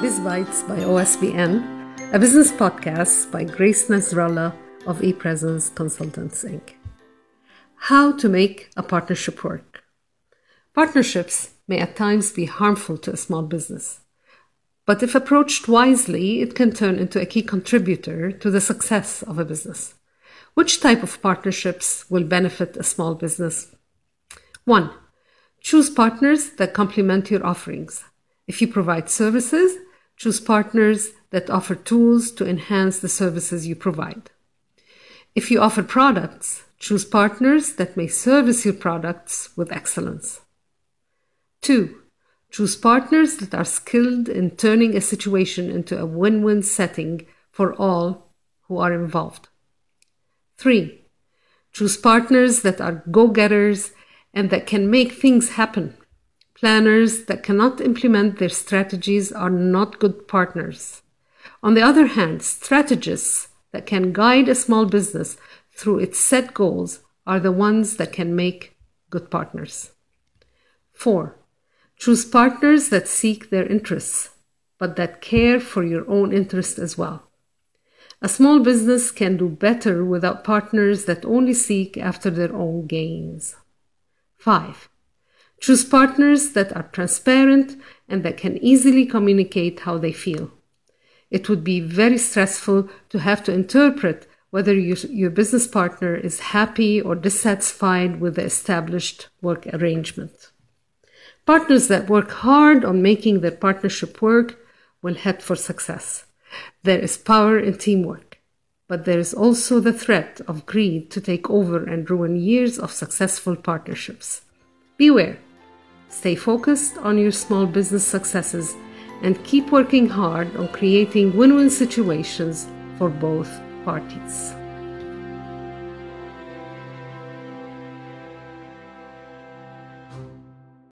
Business Bites by OSBN, a business podcast by Grace Nasrallah of ePresence Consultants Inc. How to make a partnership work. Partnerships may at times be harmful to a small business, but if approached wisely, it can turn into a key contributor to the success of a business. Which type of partnerships will benefit a small business? 1. Choose partners that complement your offerings. If you provide services, choose partners that offer tools to enhance the services you provide. If you offer products, choose partners that may service your products with excellence. 2. Choose partners that are skilled in turning a situation into a win win setting for all who are involved. 3. Choose partners that are go getters and that can make things happen. Planners that cannot implement their strategies are not good partners. On the other hand, strategists that can guide a small business through its set goals are the ones that can make good partners. 4. Choose partners that seek their interests, but that care for your own interest as well. A small business can do better without partners that only seek after their own gains. 5. Choose partners that are transparent and that can easily communicate how they feel. It would be very stressful to have to interpret whether your, business partner is happy or dissatisfied with the established work arrangement. Partners that work hard on making their partnership work will head for success. There is power in teamwork, but there is also the threat of greed to take over and ruin years of successful partnerships. Beware. Stay focused on your small business successes and keep working hard on creating win win situations for both parties.